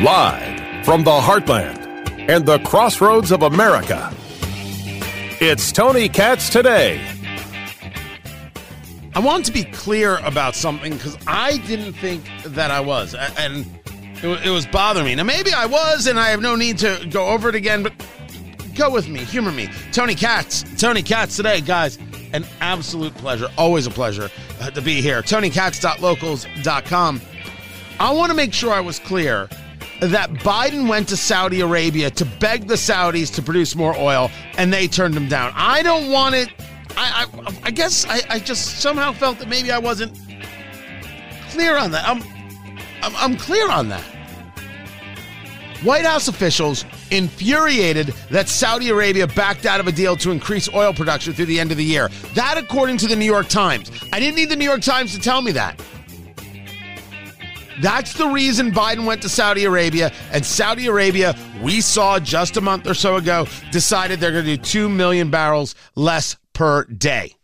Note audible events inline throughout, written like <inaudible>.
Live from the heartland and the crossroads of America, it's Tony Katz today. I want to be clear about something because I didn't think that I was, and it, was bothering me. Now, maybe I was, and I have no need to go over it again, but go with me, humor me. Tony Katz, Tony Katz today, guys. An absolute pleasure, always a pleasure uh, to be here. TonyKatz.locals.com. I want to make sure I was clear that Biden went to Saudi Arabia to beg the Saudis to produce more oil, and they turned him down. I don't want it. I, I, I guess I, I just somehow felt that maybe I wasn't clear on that. I'm, I'm, I'm clear on that. White House officials infuriated that Saudi Arabia backed out of a deal to increase oil production through the end of the year. That, according to the New York Times. I didn't need the New York Times to tell me that. That's the reason Biden went to Saudi Arabia. And Saudi Arabia, we saw just a month or so ago, decided they're going to do 2 million barrels less per day.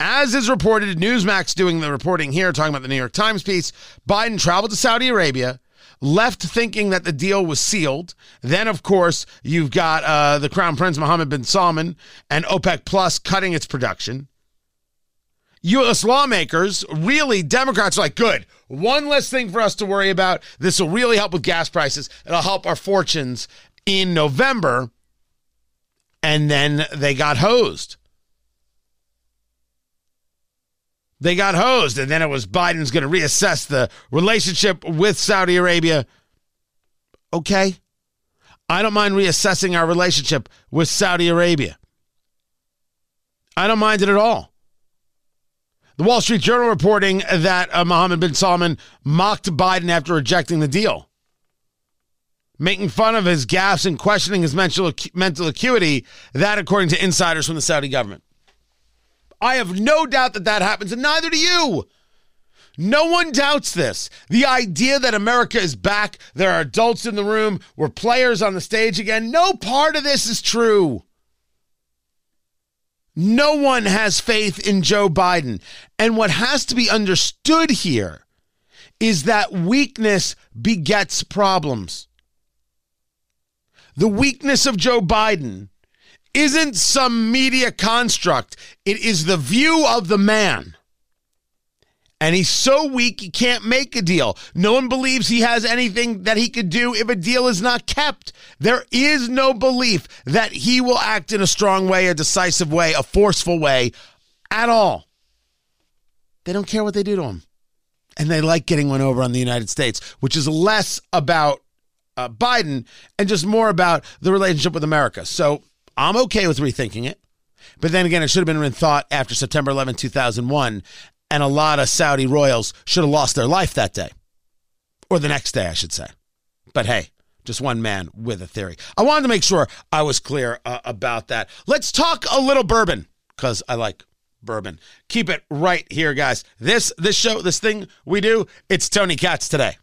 As is reported, Newsmax doing the reporting here, talking about the New York Times piece, Biden traveled to Saudi Arabia, left thinking that the deal was sealed. Then, of course, you've got uh, the Crown Prince Mohammed bin Salman and OPEC Plus cutting its production. U.S. lawmakers, really, Democrats are like, good, one less thing for us to worry about. This will really help with gas prices. It'll help our fortunes in November. And then they got hosed. They got hosed. And then it was Biden's going to reassess the relationship with Saudi Arabia. Okay. I don't mind reassessing our relationship with Saudi Arabia. I don't mind it at all. The Wall Street Journal reporting that uh, Mohammed bin Salman mocked Biden after rejecting the deal, making fun of his gaffes and questioning his mental, mental acuity. That, according to insiders from the Saudi government. I have no doubt that that happens, and neither do you. No one doubts this. The idea that America is back, there are adults in the room, we're players on the stage again, no part of this is true. No one has faith in Joe Biden. And what has to be understood here is that weakness begets problems. The weakness of Joe Biden isn't some media construct, it is the view of the man and he's so weak he can't make a deal. No one believes he has anything that he could do if a deal is not kept. There is no belief that he will act in a strong way, a decisive way, a forceful way at all. They don't care what they do to him. And they like getting one over on the United States, which is less about uh, Biden and just more about the relationship with America. So I'm okay with rethinking it. But then again, it should have been thought after September 11, 2001 and a lot of Saudi royals should have lost their life that day, or the next day, I should say. But hey, just one man with a theory. I wanted to make sure I was clear uh, about that. Let's talk a little bourbon because I like bourbon. Keep it right here, guys. This this show, this thing we do, it's Tony Katz today.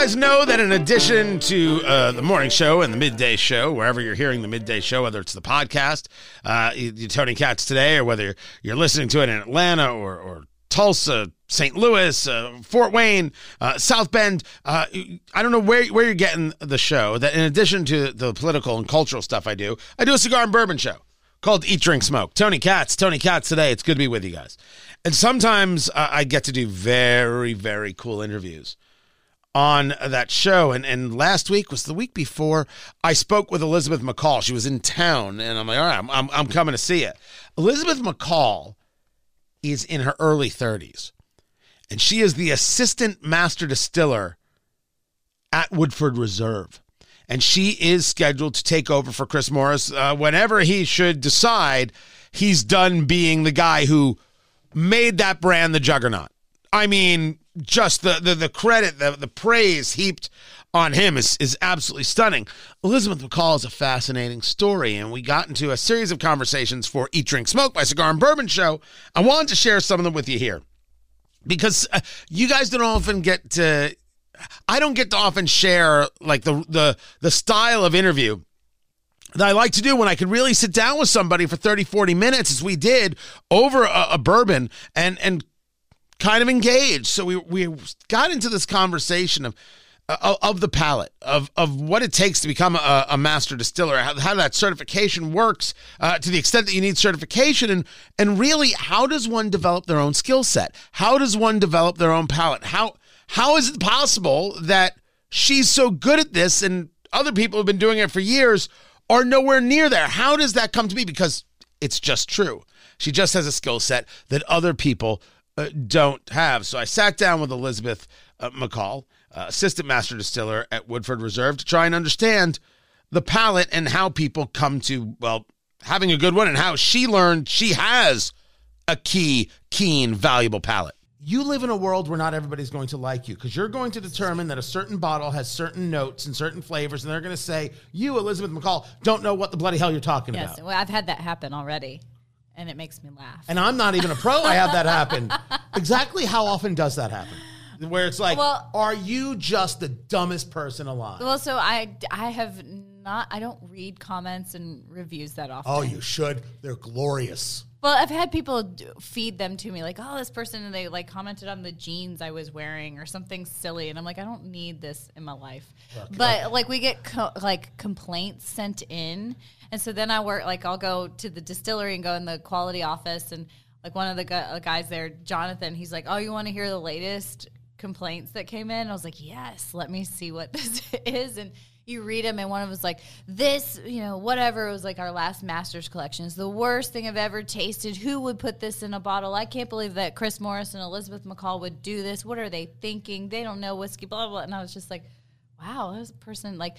Guys know that in addition to uh, the morning show and the midday show, wherever you're hearing the midday show, whether it's the podcast, uh, Tony Katz today, or whether you're listening to it in Atlanta or, or Tulsa, St. Louis, uh, Fort Wayne, uh, South Bend. Uh, I don't know where, where you're getting the show. That in addition to the political and cultural stuff I do, I do a cigar and bourbon show called Eat, Drink, Smoke. Tony Katz, Tony Katz today. It's good to be with you guys. And sometimes uh, I get to do very, very cool interviews on that show. And and last week was the week before I spoke with Elizabeth McCall. She was in town, and I'm like, all right, I'm, I'm, I'm coming to see it. Elizabeth McCall is in her early 30s, and she is the assistant master distiller at Woodford Reserve. And she is scheduled to take over for Chris Morris uh, whenever he should decide he's done being the guy who made that brand the juggernaut. I mean, just the the, the credit, the, the praise heaped on him is, is absolutely stunning. Elizabeth McCall is a fascinating story, and we got into a series of conversations for Eat, Drink, Smoke by Cigar and Bourbon Show. I wanted to share some of them with you here because uh, you guys don't often get to. I don't get to often share like the the the style of interview that I like to do when I could really sit down with somebody for 30, 40 minutes, as we did over a, a bourbon and and kind of engaged. So we we got into this conversation of uh, of the palate of of what it takes to become a, a master distiller, how, how, that certification works, uh, to the extent that you need certification, and and really how does one develop their own skill set? How does one develop their own palate? How how is it possible that she's so good at this and other people who've been doing it for years are nowhere near there? How does that come to be? Because it's just true. She just has a skill set that other people uh, don't have. So I sat down with Elizabeth uh, McCall uh, assistant master distiller at Woodford Reserve, to try and understand the palate and how people come to, well, having a good one and how she learned she has a key, keen, valuable palate. You live in a world where not everybody's going to like you because you're going to determine that a certain bottle has certain notes and certain flavors, and they're going to say, You, Elizabeth McCall, don't know what the bloody hell you're talking yes, about. Well, I've had that happen already, and it makes me laugh. And I'm not even a pro. I have that happen. <laughs> exactly how often does that happen? where it's like, well, are you just the dumbest person alive? Well, so I I have not I don't read comments and reviews that often. Oh, you should. They're glorious. Well, I've had people feed them to me, like, "Oh, this person," and they like commented on the jeans I was wearing or something silly, and I'm like, I don't need this in my life. Okay. But like, we get co- like complaints sent in, and so then I work like I'll go to the distillery and go in the quality office, and like one of the gu- uh, guys there, Jonathan, he's like, "Oh, you want to hear the latest complaints that came in. I was like, yes, let me see what <laughs> this is. And you read them, and one of them was like, this, you know, whatever. It was like our last master's collection is the worst thing I've ever tasted. Who would put this in a bottle? I can't believe that Chris Morris and Elizabeth McCall would do this. What are they thinking? They don't know whiskey, blah, blah. And I was just like, wow, this person, like,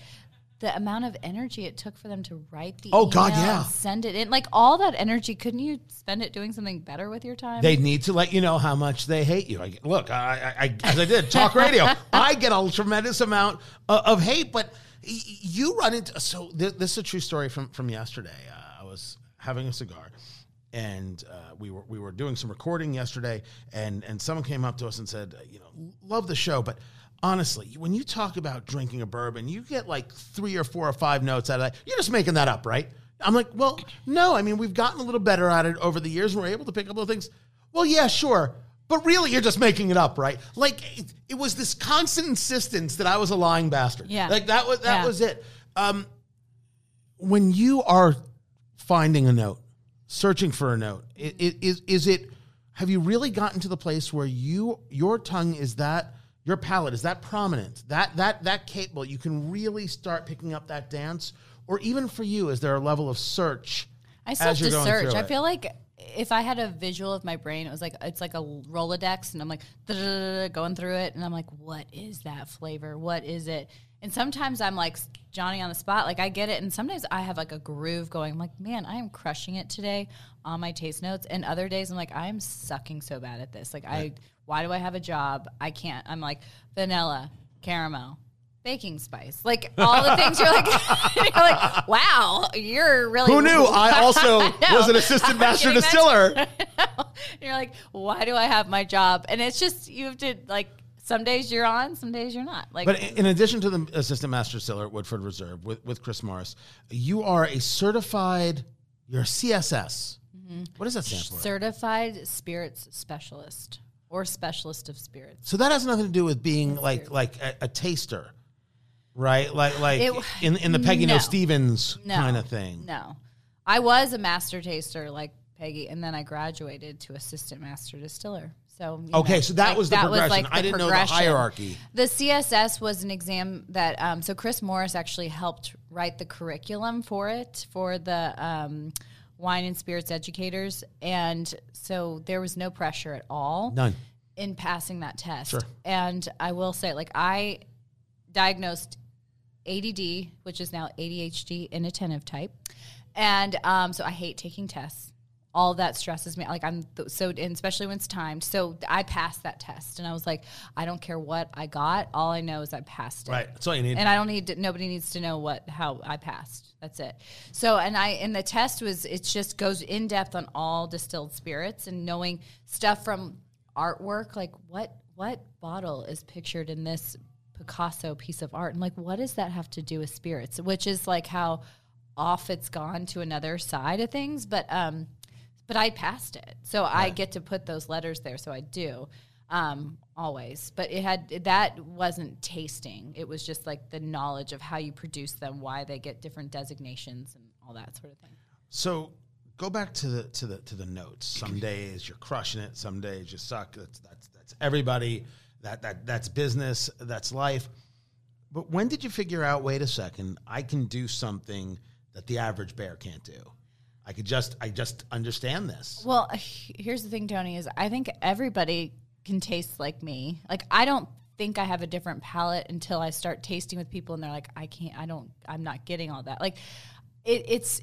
the amount of energy it took for them to write the oh god yeah send it in like all that energy couldn't you spend it doing something better with your time they need to let you know how much they hate you I, look I, I, as i did talk radio <laughs> i get a tremendous amount of, of hate but you run into so this, this, is a true story from from yesterday uh, i was having a cigar and uh, we were we were doing some recording yesterday and and someone came up to us and said you know love the show but honestly, when you talk about drinking a bourbon, you get like three or four or five notes out of that. You're just making that up, right? I'm like, well, no. I mean, we've gotten a little better at it over the years, and we're able to pick up little things. Well, yeah, sure. But really, you're just making it up, right? Like it, it was this constant insistence that I was a lying bastard. Yeah, like that was that yeah. was it. Um, when you are finding a note, searching for a note, it, it, is is it? Have you really gotten to the place where you your tongue is that your palate is that prominent, that that that capable, you can really start picking up that dance. Or even for you, is there a level of search? I still have to search. I feel like if I had a visual of my brain, it was like it's like a Rolodex, and I'm like going through it, and I'm like, what is that flavor? What is it? And sometimes I'm like Johnny on the spot, like I get it, and sometimes I have like a groove going. I'm like, man, I am crushing it today on my taste notes, and other days I'm like, I am sucking so bad at this. Like right. I why do I have a job? I can't. I'm like vanilla, caramel, baking spice, like all the things. You're like, <laughs> you're like, wow, you're really. Who knew? I <laughs> also I was an assistant <laughs> master distiller. you're like, why do I have my job? And it's just you have to like. Some days you're on, some days you're not. Like, but in addition to the assistant master distiller at Woodford Reserve with, with Chris Morris, you are a certified. You're a CSS. Mm-hmm. What does that stand for? Certified Spirits Specialist or specialist of spirits. So that has nothing to do with being like like a, a, taster, right? Like like it, in in the Peggy Noe, no Stevens no, kind of thing. No, I was a master taster like Peggy, and then I graduated to assistant master distiller. So okay, know, so that like, was the that progression. Was like the I didn't know the hierarchy. The CSS was an exam that um, so Chris Morris actually helped write the curriculum for it for the. Um, wine and spirits educators. And so there was no pressure at all. None. In passing that test. Sure. And I will say, like, I diagnosed ADD, which is now ADHD inattentive type. And um, so I hate taking tests. All that stresses me. Like I'm th- so, and especially when it's timed. So I passed that test, and I was like, I don't care what I got. All I know is I passed it. Right. That's all you need. And I don't need. To, nobody needs to know what how I passed. That's it. So, and I, and the test was, it just goes in depth on all distilled spirits and knowing stuff from artwork, like what, what bottle is pictured in this Picasso piece of art? And like, what does that have to do with spirits? Which is like how off it's gone to another side of things, but um, but I passed it, so I get to put those letters there. So I do um, always, but it had that wasn't tasting. It was just like the knowledge of how you produce them, why they get different designations, and all that sort of thing. So go back to the to the to the notes. Some <clears throat> days you're crushing it. Some days you suck. That's that's that's everybody. That that that's business. That's life. But when did you figure out? Wait a second. I can do something that the average bear can't do. I could just I just understand this. Well, uh, here's the thing, Tony, is I think everybody can taste like me. Like I don't think I have a different palate until I start tasting with people and they're like, I can't I don't I'm not getting all that. Like it, it's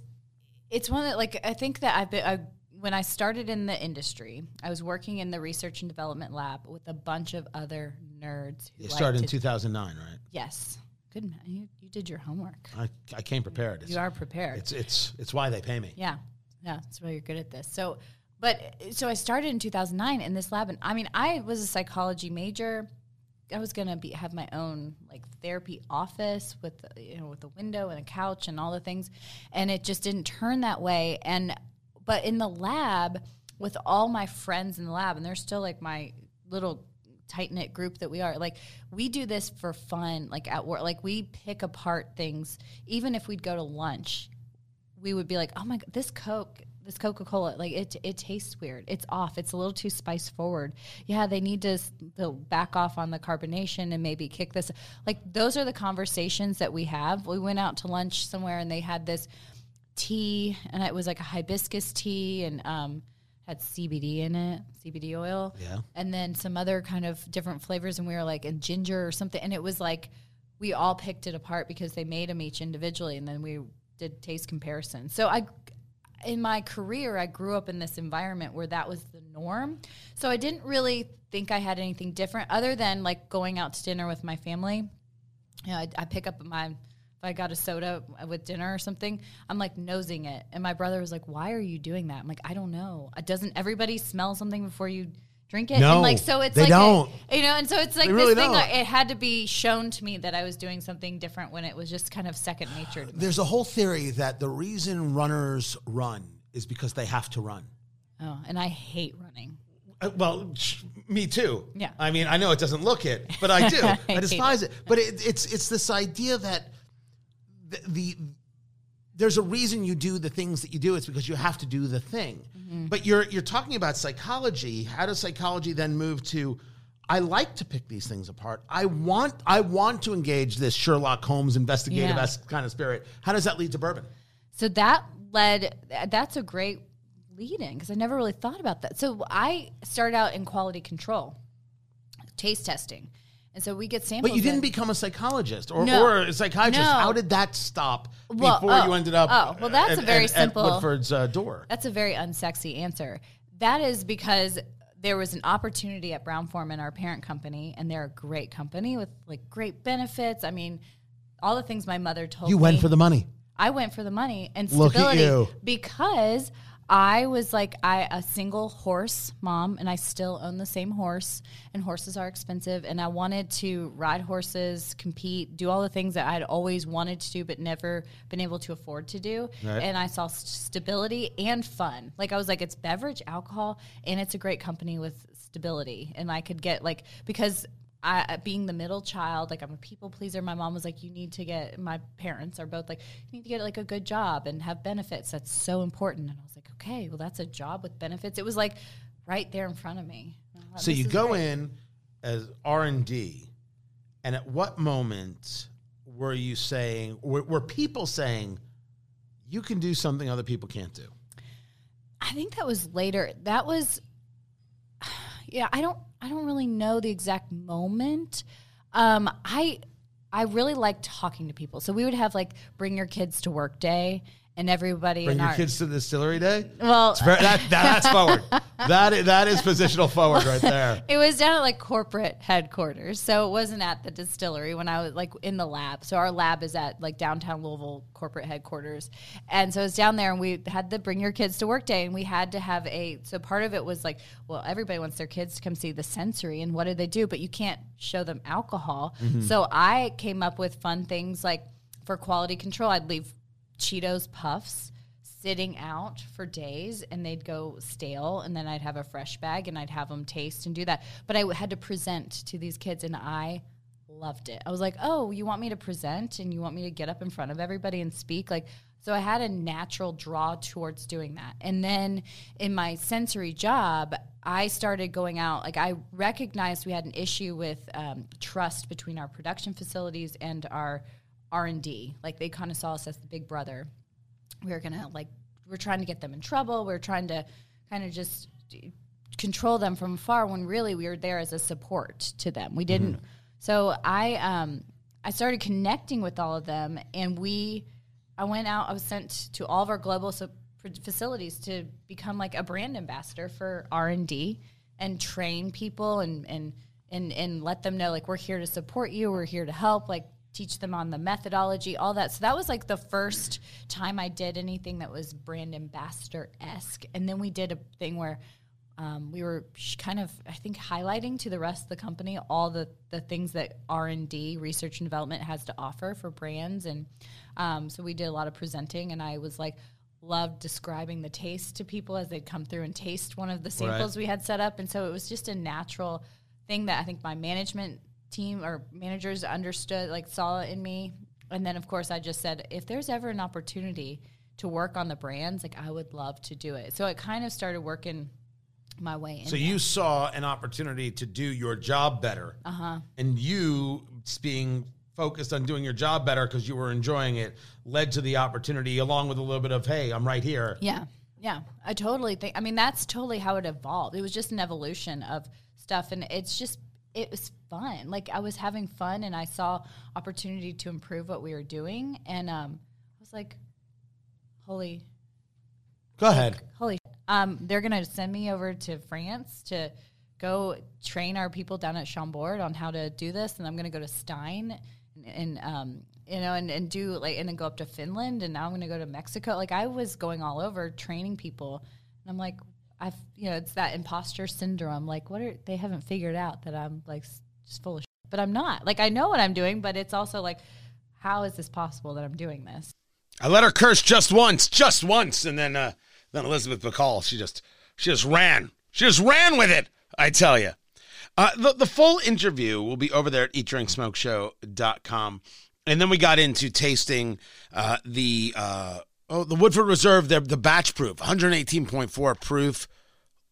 it's one that like I think that I've been I, when I started in the industry, I was working in the research and development lab with a bunch of other nerds who It started in 2009, right? Yes. Good man. You, you did your homework. I, I came prepared. It's, You are prepared. It's it's it's why they pay me. Yeah, yeah, that's why you're good at this. So, but so I started in 2009 in this lab, and I mean, I was a psychology major. I was gonna be have my own like therapy office with you know with a window and a couch and all the things, and it just didn't turn that way. And but in the lab with all my friends in the lab, and they're still like my little tight knit group that we are. Like we do this for fun, like at work. Like we pick apart things, even if we'd go to lunch we would be like, "Oh my god, this Coke, this Coca Cola, like it it tastes weird. It's off. It's a little too spice forward. Yeah, they need to to back off on the carbonation and maybe kick this. Like those are the conversations that we have. We went out to lunch somewhere and they had this tea, and it was like a hibiscus tea and um, had CBD in it, CBD oil. Yeah. and then some other kind of different flavors, and we were like, and ginger or something, and it was like. We all picked it apart because they made them each individually, and then we did taste comparison. So I, in my career, I grew up in this environment where that was the norm. So I didn't really think I had anything different other than like going out to dinner with my family. You know, I, I pick up my if I got a soda with dinner or something, I'm like nosing it, and my brother was like, "Why are you doing that?" I'm like, "I don't know. Doesn't everybody smell something before you?" Drink it, No, and like so, it's they like don't. A, you know, and so it's like They this really thing. Like, it had to be shown to me that I was doing something different when it was just kind of second nature to me. There's a whole theory that the reason runners run is because they have to run. Oh, and I hate running. Uh, well, sh- me too. Yeah. I mean, I know it doesn't look it, but I <laughs> do. I, hate despise it. But it, it's it's this idea that the, the there's a reason you do the things that you do. It's because you have to do the thing. Mm-hmm. But you're you're talking about psychology. How does psychology then move to? I like to pick these things apart. I want I want to engage this Sherlock Holmes investigative Yeah. kind of spirit. How does that lead to bourbon? So that led. That's a great lead in because I never really thought about that. So I started out in quality control, taste testing, and so we get samples. But you didn't in- become a psychologist or, No. or a psychiatrist. No. How did that stop Well, before oh, you ended up? oh, well, that's a very at- simple- At Woodford's uh, door. That's a very unsexy answer. That is because there was an opportunity at Brown Forman, our parent company, and they're a great company with like great benefits. I mean, all the things my mother told You me. went for the money. I went for the money and Look at stability you. because I was like I a single horse mom and I still own the same horse and horses are expensive and I wanted to ride horses, compete, do all the things that I'd always wanted to do but never been able to afford to do. Right. And I saw s- stability and fun. Like I was like it's beverage, alcohol and it's a great company with stability and I could get like because I, being the middle child, like I'm a people pleaser. My mom was like, "You need to get." My parents are both like, "You need to get like a good job and have benefits. That's so important." And I was like, "Okay, well, that's a job with benefits." It was like right there in front of me. Thought, So you go great." in as R and D, and at what moment were you saying? Were, were people saying you can do something other people can't do? I think that was later. That was, yeah. I don't. I don't really know the exact moment. Um, I I really like talking to people. So we would have like bring your kids to work day, and everybody Bring in your our kids to the distillery day. well, very, that, that, that's forward. <laughs> That is, that is positional forward right there. It was down at like corporate headquarters. So it wasn't at the distillery when I was like in the lab. So our lab is at like downtown Louisville corporate headquarters. And so it was down there and we had the bring your kids to work day and we had to have a so part of it was like, well, everybody wants their kids to come see the sensory and what do they do? But you can't show them alcohol. Mm-hmm. So I came up with fun things like for quality control, I'd leave Cheetos puffs sitting out for days and they'd go stale and then I'd have a fresh bag and I'd have them taste and do that. But I had to present to these kids and I loved it. I was like, "Oh, you want me to present and you want me to get up in front of everybody and speak?" Like so I had a natural draw towards doing that. And then in my sensory job, I started going out. Like I recognized we had an issue with um, trust between our production facilities and our R and D. Like they kind of saw us as the big brother. We were gonna like we're trying to get them in trouble. We are trying to kind of just control them from far when really we were there as a support to them. We didn't. Mm-hmm. So I um, I started connecting with all of them, and we I went out. I was sent to all of our global so facilities to become like a brand ambassador for R and D and train people and and and and let them know like we're here to support you. We're here to help. Like teach them on the methodology, all that. So that was like the first time I did anything that was brand ambassador esque. And then we did a thing where um, we were kind of, I think, highlighting to the rest of the company all the the things that R and D, research and development, has to offer for brands. And um, so we did a lot of presenting, and I was like, loved describing the taste to people as they'd come through and taste one of the samples right. we had set up. And so it was just a natural thing that I think my management team or managers understood, like saw it in me. And then, of course, I just said, if there's ever an opportunity to work on the brands, like I would love to do it. So it kind of started working my way in. So you saw an opportunity to do your job better. Uh-huh. And you being focused on doing your job better because you were enjoying it led to the opportunity along with a little bit of hey i'm right here yeah yeah i totally think i mean that's totally how it evolved it was just an evolution of stuff and it's just it was fun. Like i was having fun and i saw opportunity to improve what we were doing. And um, i was like holy go ahead. Holy um, they're gonna send me over to france to go train our people down at chambord on how to do this. And i'm gonna go to stein and um, you know, and, and do like, and then go up to Finland, and now I'm going to go to Mexico. Like I was going all over training people, and I'm like, I've, you know, it's that imposter syndrome. Like, what are they haven't figured out that I'm like just full of, shit. but I'm not. Like I know what I'm doing, but it's also like, how is this possible that I'm doing this? I let her curse just once, just once, and then uh, then Elizabeth McCall, she just she just ran, she just ran with it. I tell you. Uh, the, the full interview will be over there at eatdrinksmokeshow.com. And then we got into tasting uh, the uh, oh the Woodford Reserve, the, the batch proof, 118.4 proof.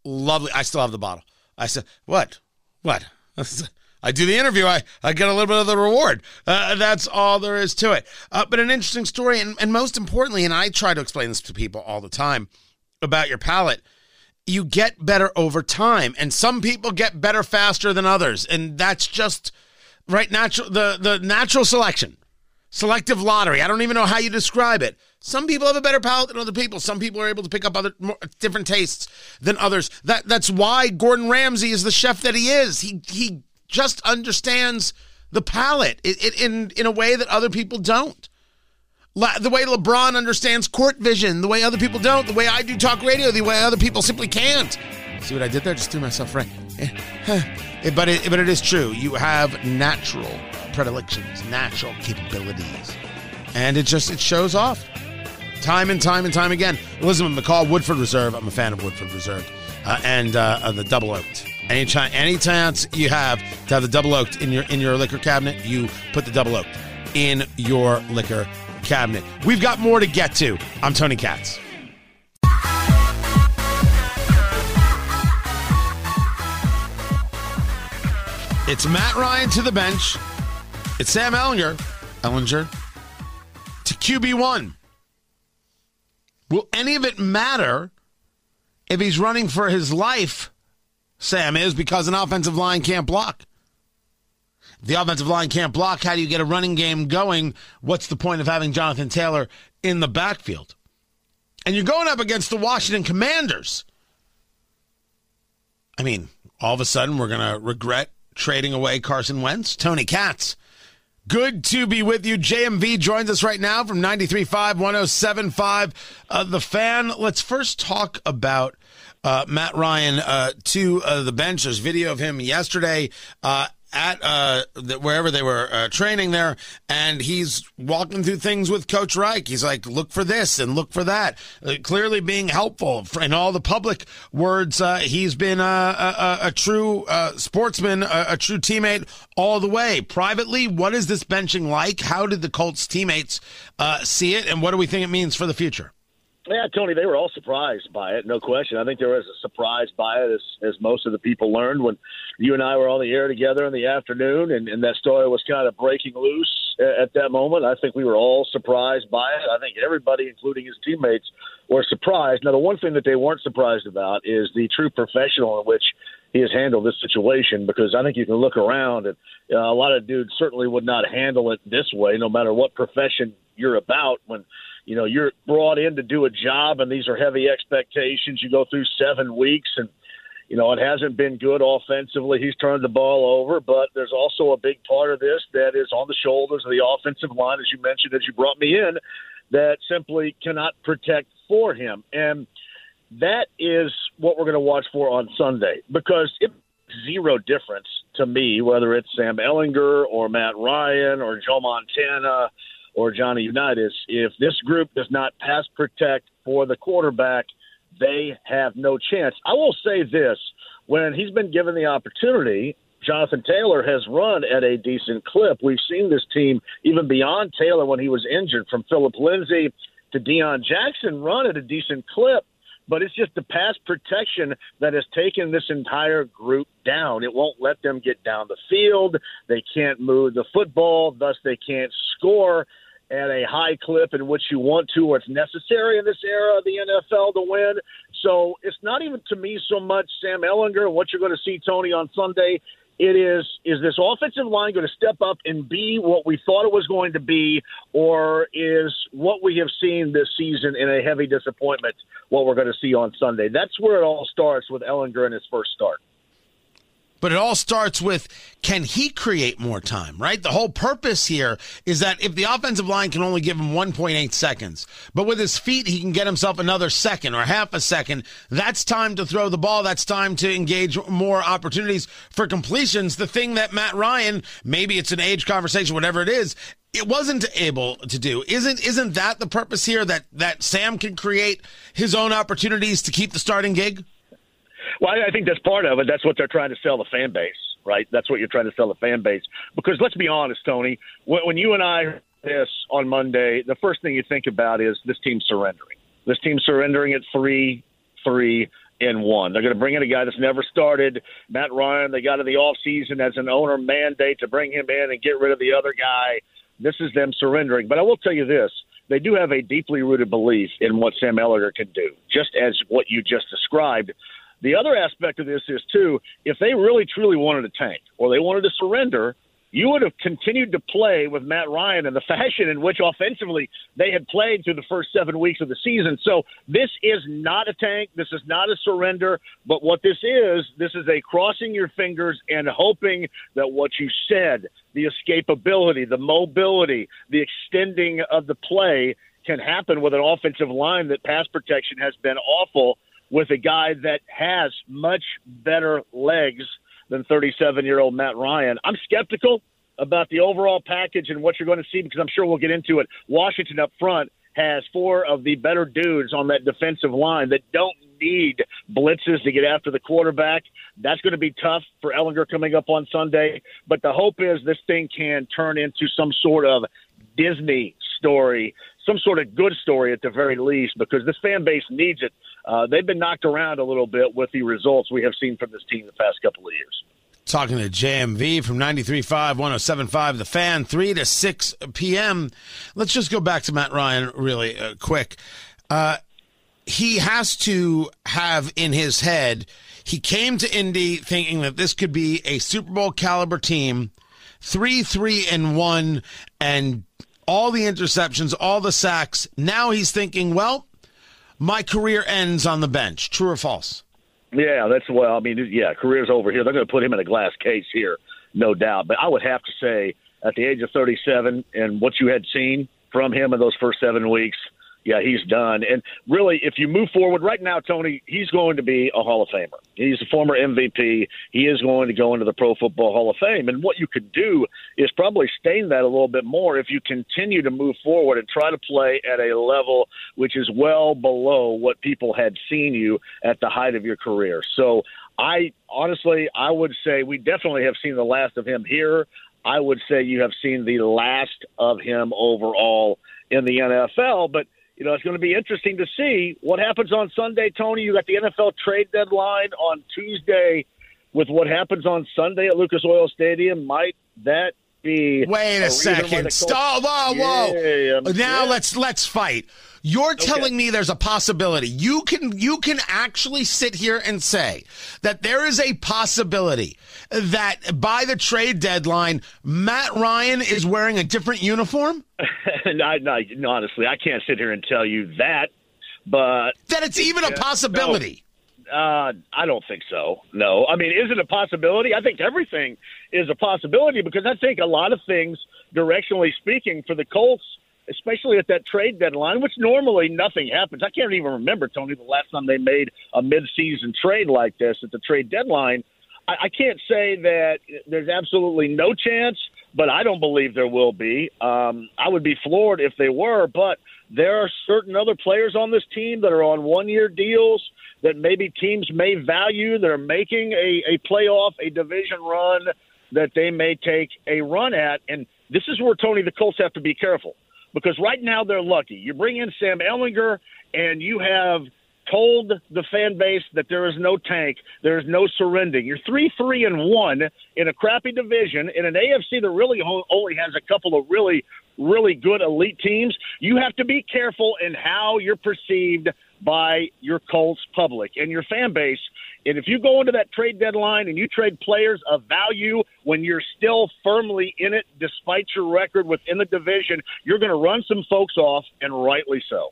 Lovely. I still have the bottle. I said, what? What? <laughs> I do the interview, I, I get a little bit of the reward. Uh, that's all there is to it. Uh, but an interesting story, and, and most importantly, and I try to explain this to people all the time about your palate – you get better over time and some people get better faster than others and that's just right natural the the natural selection selective lottery i don't even know how you describe it some people have a better palate than other people some people are able to pick up other more, different tastes than others that that's why gordon ramsay is the chef that he is he he just understands the palate in in, in a way that other people don't the way LeBron understands court vision, the way other people don't, the way I do talk radio, the way other people simply can't. See what I did there? Just threw myself right. Eh, but it, but it is true. You have natural predilections, natural capabilities, and it just it shows off time and time and time again. Elizabeth McCall, Woodford Reserve. I'm a fan of Woodford Reserve, uh, and uh, the double oaked. Any, any chance you have to have the double oaked in your in your liquor cabinet, you put the double oaked in your liquor cabinet. We've got more to get to. I'm Tony Katz. It's Matt Ryan to the bench. It's Sam Ehlinger, Ehlinger to QB1. Will any of it matter if he's running for his life? Sam is because an offensive line can't block the offensive line can't block. How do you get a running game going? What's the point of having Jonathan Taylor in the backfield? And you're going up against the Washington Commanders. I mean, all of a sudden we're going to regret trading away Carson Wentz. Tony Katz. Good to be with you. JMV joins us right now from 93.5, 107.5. Uh, the fan. Let's first talk about uh, Matt Ryan uh, to uh, the bench. There's video of him yesterday. Uh, at uh, wherever they were uh, training there, and he's walking through things with Coach Reich. He's like, look for this and look for that. Uh, clearly being helpful in all the public words. Uh, he's been a, a, a true uh, sportsman, a, a, true teammate all the way. Privately, what is this benching like? How did the Colts teammates uh, see it, and what do we think it means for the future? Yeah, Tony, they were all surprised by it, no question. I think there was a surprise by it, as, as most of the people learned when you and I were on the air together in the afternoon, and, and that story was kind of breaking loose at, that moment. I think we were all surprised by it. I think everybody, including his teammates, were surprised. Now, the one thing that they weren't surprised about is the true professional in which he has handled this situation because I think you can look around and uh, a lot of dudes certainly would not handle it this way, no matter what profession you're about. When you know you're brought in to do a job and these are heavy expectations you go through seven weeks and you know it hasn't been good offensively he's turned the ball over but there's also a big part of this that is on the shoulders of the offensive line as you mentioned as you brought me in that simply cannot protect for him and that is what we're going to watch for on Sunday because it zero difference to me whether it's Sam Ehlinger or Matt Ryan or Joe Montana or Johnny Unitas. If this group does not pass protect for the quarterback, they have no chance. I will say this when he's been given the opportunity, Jonathan Taylor has run at a decent clip. We've seen this team, even beyond Taylor when he was injured, from Phillip Lindsay to Deon Jackson, run at a decent clip. But it's just the pass protection that has taken this entire group down. It won't let them get down the field. They can't move the football, thus, they can't score at a high clip in which you want to or it's necessary in this era of the NFL to win. So it's not even to me so much Sam Ehlinger and what you're going to see, Tony, on Sunday. It is is this offensive line going to step up and be what we thought it was going to be, or is what we have seen this season in a heavy disappointment what we're going to see on Sunday? That's where it all starts with Ehlinger in his first start. But it all starts with can he create more time, right? The whole purpose here is that if the offensive line can only give him 1.8 seconds, but with his feet, he can get himself another second or half a second. That's time to throw the ball. That's time to engage more opportunities for completions. The thing that Matt Ryan, maybe it's an age conversation, whatever it is, it wasn't able to do. Isn't isn't that the purpose here that that Sam can create his own opportunities to keep the starting gig? Well, I think that's part of it. That's what they're trying to sell the fan base, right? That's what you're trying to sell the fan base. Because let's be honest, Tony, when you and I this on Monday, the first thing you think about is this team surrendering. This team surrendering at three, three, and one. They're going to bring in a guy that's never started, Matt Ryan. They got in the off season as an owner mandate to bring him in and get rid of the other guy. This is them surrendering. But I will tell you this they do have a deeply rooted belief in what Sam Ehlinger can do, just as what you just described. The other aspect of this is too, if they really truly wanted to tank or they wanted to surrender, you would have continued to play with Matt Ryan in the <laughs> fashion in which offensively they had played through the first seven weeks of the season. So this is not a tank. This is not a surrender. But what this is, this is a crossing your fingers and hoping that what you said, the escapability, the mobility, the extending of the play can happen with an offensive line that pass protection has been awful with a guy that has much better legs than 37 year old Matt Ryan. I'm skeptical about the overall package and what you're going to see because I'm sure we'll get into it. Washington up front has four of the better dudes on that defensive line that don't need blitzes to get after the quarterback. That's going to be tough for Ehlinger coming up on Sunday. But the hope is this thing can turn into some sort of Disney story, some sort of good story at the very least, because this fan base needs it uh, they've been knocked around a little bit with the results we have seen from this team the past couple of years. Talking to JMV from 93.5, 107.5, The Fan, 3 to 6 p.m. Let's just go back to Matt Ryan really uh, quick. Uh, he has to have in his head, he came to Indy thinking that this could be a Super Bowl caliber team, 3 3 and 1, and all the interceptions, all the sacks. Now he's thinking, well, my career ends on the bench. True or false? Yeah, that's well. I mean, yeah, career's over here. They're going to put him in a glass case here, no doubt. But I would have to say, at the age of 37, and what you had seen from him in those first seven weeks, yeah, he's done. And really, if you move forward right now, Tony, he's going to be a Hall of Famer. He's a former MVP. He is going to go into the Pro Football Hall of Fame. And what you could do is probably stain that a little bit more if you continue to move forward and try to play at a level which is well below what people had seen you at the height of your career. So I honestly, I would say we definitely have seen the last of him here. I would say you have seen the last of him overall in the NFL, but you know, it's going to be interesting to see what happens on Sunday, Tony. You got the NFL trade deadline on Tuesday with what happens on Sunday at Lucas Oil Stadium. Might that be Wait a, a second. Stop. Whoa, whoa. Yeah, now yeah. let's let's fight. You're telling okay. me there's a possibility. You can you can actually sit here and say that there is a possibility that by the trade deadline, Matt Ryan is wearing a different uniform. <laughs> no, no, honestly, I can't sit here and tell you that. But that it's even a possibility. No, uh, I don't think so. No, I mean, is it a possibility? I think everything is a possibility because I think a lot of things, directionally speaking, for the Colts especially at that trade deadline, which normally nothing happens. I can't even remember, Tony, the last time they made a midseason trade like this at the trade deadline. I, I can't say that there's absolutely no chance, but I don't believe there will be. Um, I would be floored if they were, but there are certain other players on this team that are on one year deals that maybe teams may value that are making a, a playoff, a division run that they may take a run at. And this is where, Tony, the Colts have to be careful because right now they're lucky. You bring in Sam Ehlinger and you have told the fan base that there is no tank, there is no surrendering. You're three, three, and one in a crappy division in an AFC that really only has a couple of really, really good elite teams. You have to be careful in how you're perceived by your Colts public and your fan base and if you go into that trade deadline and you trade players of value when you're still firmly in it, despite your record within the division, you're going to run some folks off, and rightly so.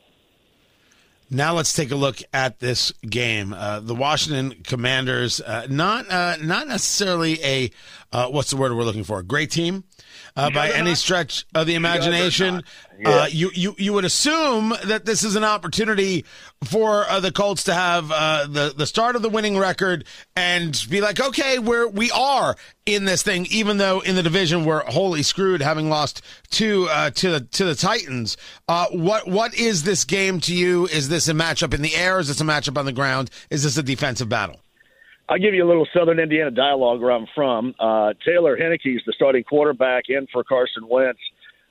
Now let's take a look at this game. Uh, the Washington Commanders, uh, not uh, not necessarily a uh, what's the word we're looking for? Great team uh, by any stretch of the imagination. Uh, you, you you would assume that this is an opportunity for uh, the Colts to have uh, the the start of the winning record and be like, okay, we're we are in this thing, even though in the division we're wholly screwed, having lost to uh, to the to the Titans. Uh, what what is this game to you? Is this a matchup in the air? Is this a matchup on the ground? Is this a defensive battle? I'll give you a little Southern Indiana dialogue where I'm from. Uh, Taylor Heinicke is the starting quarterback in for Carson Wentz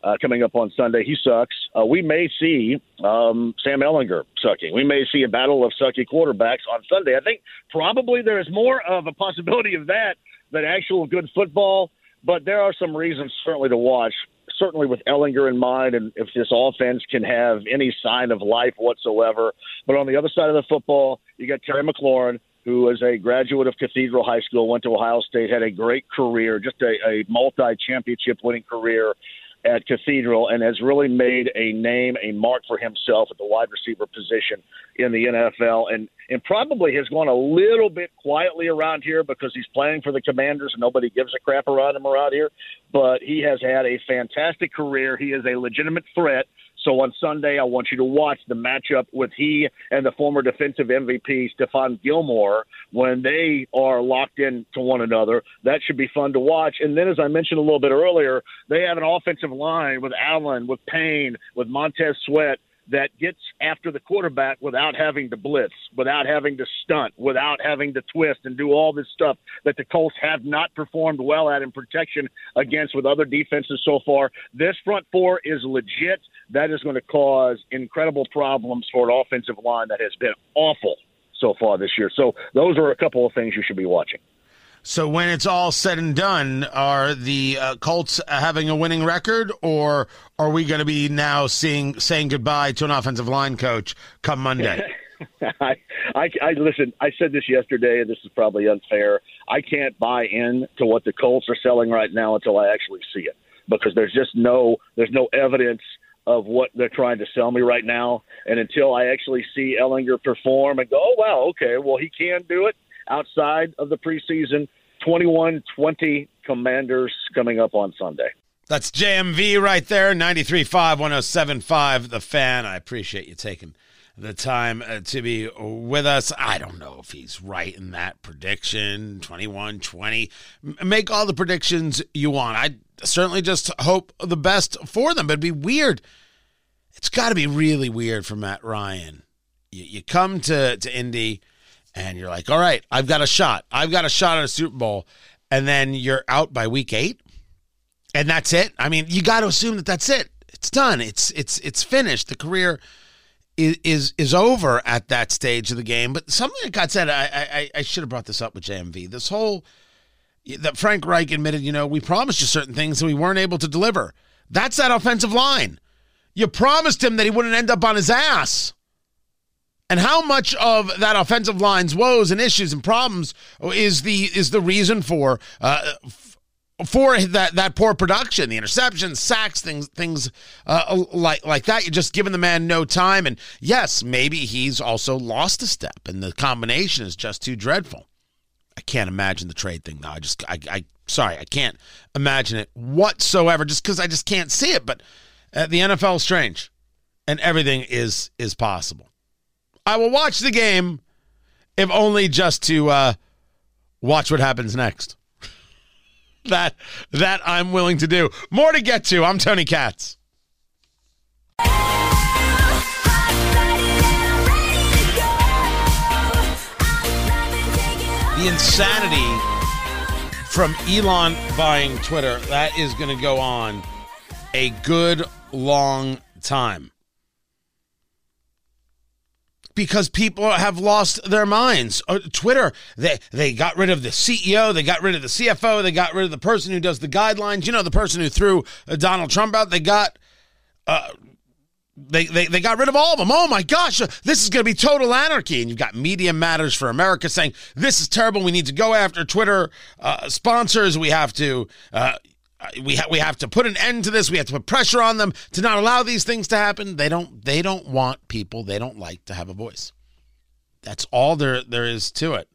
uh, coming up on Sunday. He sucks. Uh, we may see um, Sam Ehlinger sucking. We may see a battle of sucky quarterbacks on Sunday. I think probably there is more of a possibility of that than actual good football, but there are some reasons certainly to watch. Certainly with Ehlinger in mind, and if this offense can have any sign of life whatsoever. But on the other side of the football, you got Terry McLaurin, who was a graduate of Cathedral High School, went to Ohio State, had a great career, just a, a multi championship winning career at Cathedral, and has really made a name, a mark for himself at the wide receiver position in the NFL, and and probably has gone a little bit quietly around here because he's playing for the Commanders and nobody gives a crap around him around here. But he has had a fantastic career. He is a legitimate threat so on Sunday, I want you to watch the matchup with he and the former defensive MVP, Stephon Gilmore, when they are locked in to one another. That should be fun to watch. And then, as I mentioned a little bit earlier, they have an offensive line with Allen, with Payne, with Montez Sweat that gets after the quarterback without having to blitz, without having to stunt, without having to twist and do all this stuff that the Colts have not performed well at in protection against with other defenses so far. This front four is legit. That is going to cause incredible problems for an offensive line that has been awful so far this year. So those are a couple of things you should be watching. So when it's all said and done, are the uh, Colts having a winning record, or are we going to be now seeing saying goodbye to an offensive line coach come Monday? <laughs> I, I, I listen. I said this yesterday, and this is probably unfair. I can't buy in to what the Colts are selling right now until I actually see it, because there's just no there's no evidence of what they're trying to sell me right now, and until I actually see Ehlinger perform and go, oh wow, okay, well he can do it outside of the preseason. 21 20 Commanders coming up on Sunday. That's JMV right there, 93.5, 107.5, The Fan. I appreciate you taking the time uh, to be with us. I don't know if he's right in that prediction, 21 20. Make all the predictions you want. I certainly just hope the best for them, but it'd be weird. It's got to be really weird for Matt Ryan. You, you come to, to Indy and you're like, all right, I've got a shot. I've got a shot at a Super Bowl. And then you're out by week eight and that's it. I mean, you got to assume that that's it. It's done. It's it's it's finished. The career is is is over at that stage of the game. But something that got said, I I, I should have brought this up with JMV. This whole that Frank Reich admitted, you know, we promised you certain things and we weren't able to deliver. That's that offensive line. You promised him that he wouldn't end up on his ass. And how much of that offensive line's woes and issues and problems is the is the reason for uh, for that that poor production, the interceptions, sacks, things things uh, like like that. You're just giving the man no time, and yes, maybe he's also lost a step, and the combination is just too dreadful. I can't imagine the trade thing though. I just I, I sorry, I can't imagine it whatsoever, just because I just can't see it. But uh, the NFL is strange, and everything is is possible. I will watch the game, if only just to uh, watch what happens next <laughs> that that I'm willing to do. More to get to. I'm Tony Katz. The insanity from Elon buying Twitter, that is going to go on a good long time because people have lost their minds. Uh, Twitter, they they got rid of the CEO, they got rid of the CFO, they got rid of the person who does the guidelines. You know, the person who threw uh, Donald Trump out. They got. Uh, they, they, they got rid of all of them. Oh my gosh, uh, this is going to be total anarchy. And you've got Media Matters for America saying this is terrible. We need to go after Twitter uh, sponsors. We have to uh, we ha- we have to put an end to this. We have to put pressure on them to not allow these things to happen. They don't they don't want people they don't like to have a voice. That's all there there is to it.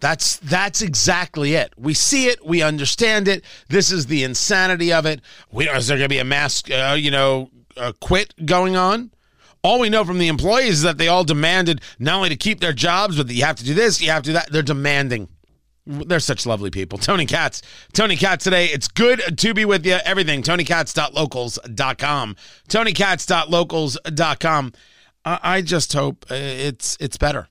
That's that's exactly it. We see it, we understand it. This is the insanity of it. We, is there going to be a mass, uh, you know, uh, quit going on? All we know from the employees is that they all demanded not only to keep their jobs, but that you have to do this, you have to do that. They're demanding. They're such lovely people. Tony Katz. Tony Katz today. It's good to be with you. Everything. TonyKatz.locals.com. TonyKatz.locals.com. I just hope uh, it's it's better.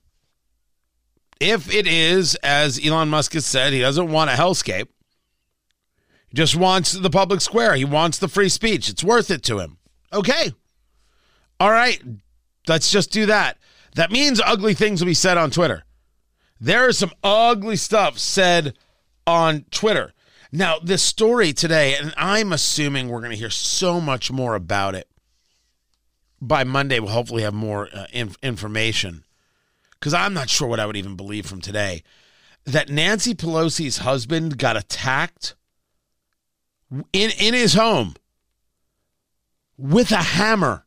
If it is, as Elon Musk has said, he doesn't want a hellscape. He just wants the public square. He wants the free speech. It's worth it to him. Okay. All right, let's just do that. That means ugly things will be said on Twitter. There is some ugly stuff said on Twitter. Now, this story today, and I'm assuming we're going to hear so much more about it by Monday. We'll hopefully have more uh, inf- information because I'm not sure what I would even believe from today. That Nancy Pelosi's husband got attacked in, in his home with a hammer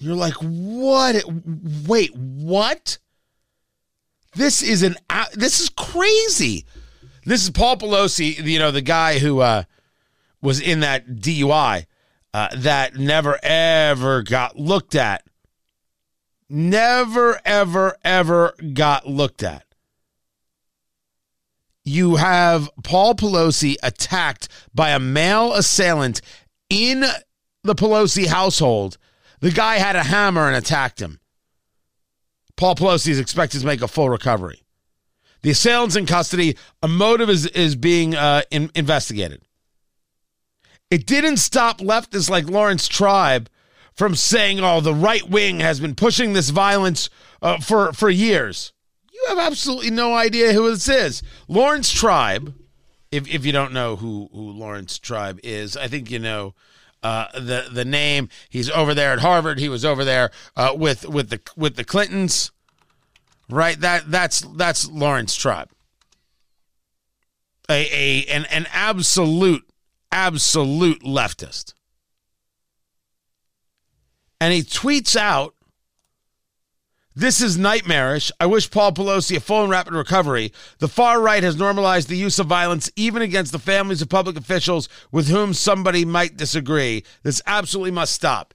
you're like, what? Wait, what? This is an this is crazy. This is Paul Pelosi, you know, the guy who uh, was in that DUI uh, that never ever got looked at. Never ever ever got looked at. You have Paul Pelosi attacked by a male assailant in the Pelosi household the guy had a hammer and attacked him. Paul Pelosi is expected to make a full recovery. The assailant's in custody. A motive is, is being uh, in, investigated. It didn't stop leftists like Laurence Tribe from saying, oh, the right wing has been pushing this violence uh, for, for years. You have absolutely no idea who this is. Laurence Tribe, if, if you don't know who, who Laurence Tribe is, I think you know uh, the the name. He's over there at Harvard. He was over there uh, with with the with the Clintons, right? That that's that's Laurence Tribe. A a an an absolute absolute leftist, and he tweets out This is nightmarish. I wish Paul Pelosi a full and rapid recovery. The far right has normalized the use of violence even against the families of public officials with whom somebody might disagree. This absolutely must stop.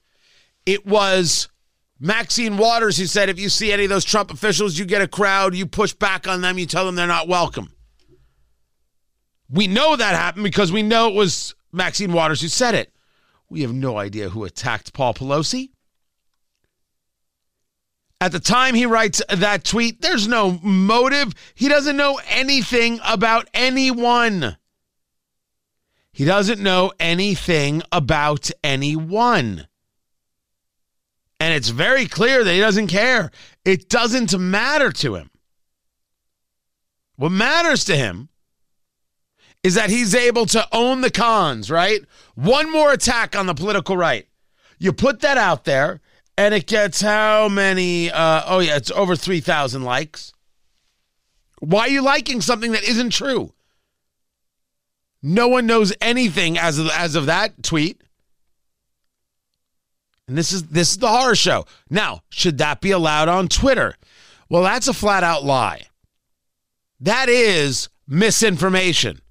It was Maxine Waters who said if you see any of those Trump officials, you get a crowd, you push back on them, you tell them they're not welcome. We know that happened because we know it was Maxine Waters who said it. We have no idea who attacked Paul Pelosi. At the time he writes that tweet, there's no motive. He doesn't know anything about anyone. He doesn't know anything about anyone. And it's very clear that he doesn't care. It doesn't matter to him. What matters to him is that he's able to own the cons, right? One more attack on the political right. You put that out there, and it gets how many? Uh, oh, yeah, it's over 3,000 likes. Why are you liking something that isn't true? No one knows anything as of, as of that tweet. And this is this is the horror show. Now, should that be allowed on Twitter? Well, that's a flat out lie. That is misinformation.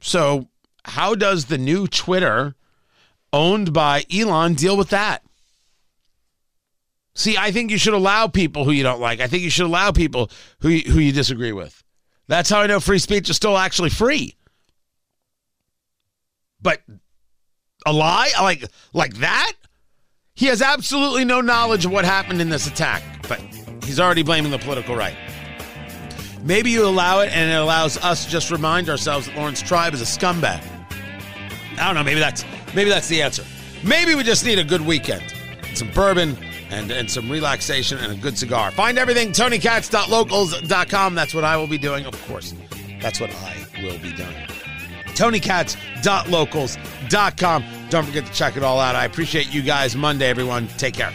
So, how does the new Twitter owned by Elon deal with that? See, I think you should allow people who you don't like. I think you should allow people who you, who you disagree with. That's how I know free speech is still actually free. But a lie like like that? He has absolutely no knowledge of what happened in this attack, but he's already blaming the political right. Maybe you allow it and it allows us to just remind ourselves that Laurence Tribe is a scumbag. I don't know, maybe that's maybe that's the answer. Maybe we just need a good weekend. Some bourbon, and, and some relaxation and a good cigar. Find everything TonyKatz.locals.com. That's what I will be doing. Of course, that's what I will be doing. TonyKatz.locals.com. Don't forget to check it all out. I appreciate you guys. Monday, everyone. Take care.